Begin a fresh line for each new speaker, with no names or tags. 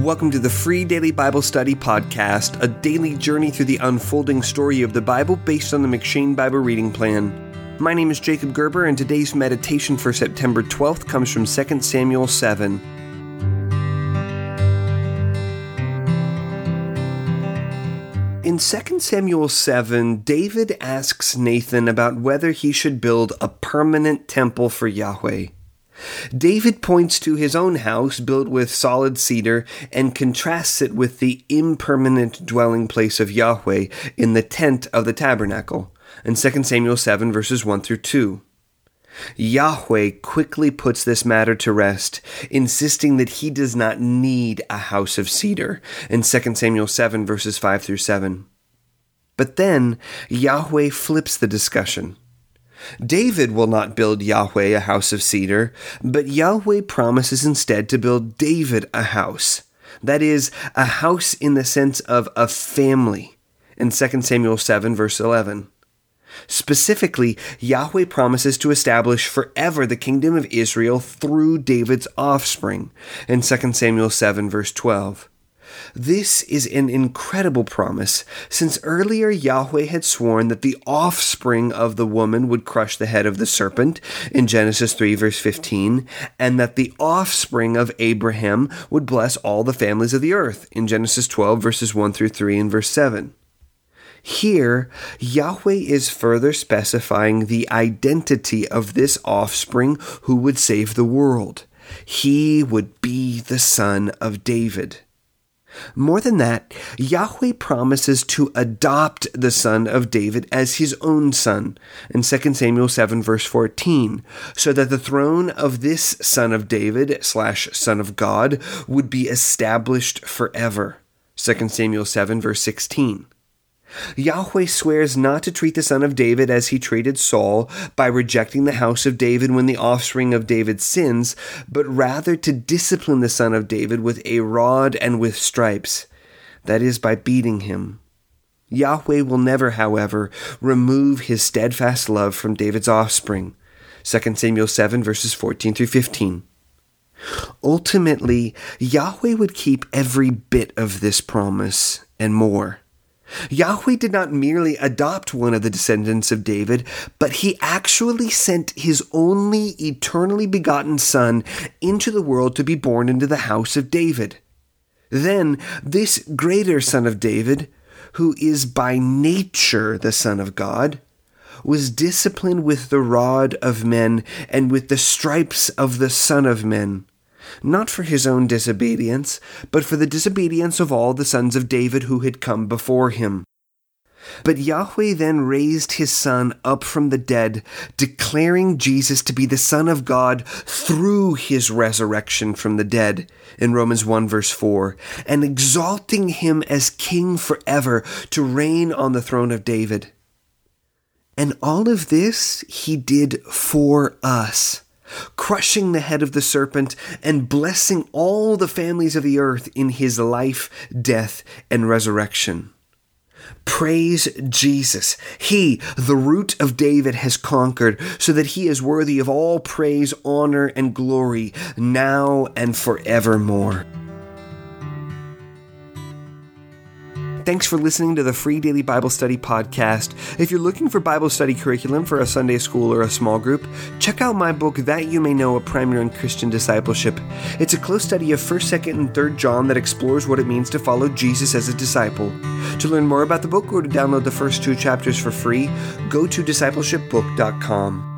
Welcome to the free daily Bible study podcast, a daily journey through the unfolding story of the Bible based on the M'Cheyne Bible reading plan. My name is Jacob Gerber, and today's meditation for September 12th comes from 2 Samuel 7. In 2 Samuel 7, David asks Nathan about whether he should build a permanent temple for Yahweh. David points to his own house built with solid cedar and contrasts it with the impermanent dwelling place of Yahweh in the tent of the tabernacle in 2 Samuel 7 verses 1 through 2. Yahweh quickly puts this matter to rest, insisting that he does not need a house of cedar in 2 Samuel 7 verses 5 through 7. But then Yahweh flips the discussion. David will not build Yahweh a house of cedar, but Yahweh promises instead to build David a house. That is, a house in the sense of a family, in 2 Samuel 7, verse 11. Specifically, Yahweh promises to establish forever the kingdom of Israel through David's offspring, in 2 Samuel 7, verse 12. This is an incredible promise, since earlier Yahweh had sworn that the offspring of the woman would crush the head of the serpent in Genesis 3, verse 15, and that the offspring of Abraham would bless all the families of the earth in Genesis 12, verses 1 through 3 and verse 7. Here, Yahweh is further specifying the identity of this offspring who would save the world. He would be the son of David. More than that, Yahweh promises to adopt the son of David as his own son in 2 Samuel 7 verse 14, so that the throne of this son of David slash son of God would be established forever. 2 Samuel 7 verse 16. Yahweh swears not to treat the son of David as he treated Saul by rejecting the house of David when the offspring of David sins, but rather to discipline the son of David with a rod and with stripes, that is, by beating him. Yahweh will never, however, remove his steadfast love from David's offspring. 2 Samuel 7 verses 14 through 15. Ultimately, Yahweh would keep every bit of this promise and more. Yahweh did not merely adopt one of the descendants of David, but he actually sent his only eternally begotten Son into the world to be born into the house of David. Then, this greater Son of David, who is by nature the Son of God, was disciplined with the rod of men and with the stripes of the Son of men not for his own disobedience, but for the disobedience of all the sons of David who had come before him. But Yahweh then raised his son up from the dead, declaring Jesus to be the Son of God through his resurrection from the dead, in Romans 1 verse 4, and exalting him as king forever to reign on the throne of David. And all of this he did for us crushing the head of the serpent, and blessing all the families of the earth in his life, death, and resurrection. Praise Jesus. He, the root of David, has conquered, so that he is worthy of all praise, honor, and glory, now and forevermore. Thanks for listening to the free daily Bible study podcast. If you're looking for Bible study curriculum for a Sunday school or a small group, check out my book, That You May Know, a Primer on Christian Discipleship. It's a close study of 1st, 2nd, and 3rd John that explores what it means to follow Jesus as a disciple. To learn more about the book or to download the first two chapters for free, go to discipleshipbook.com.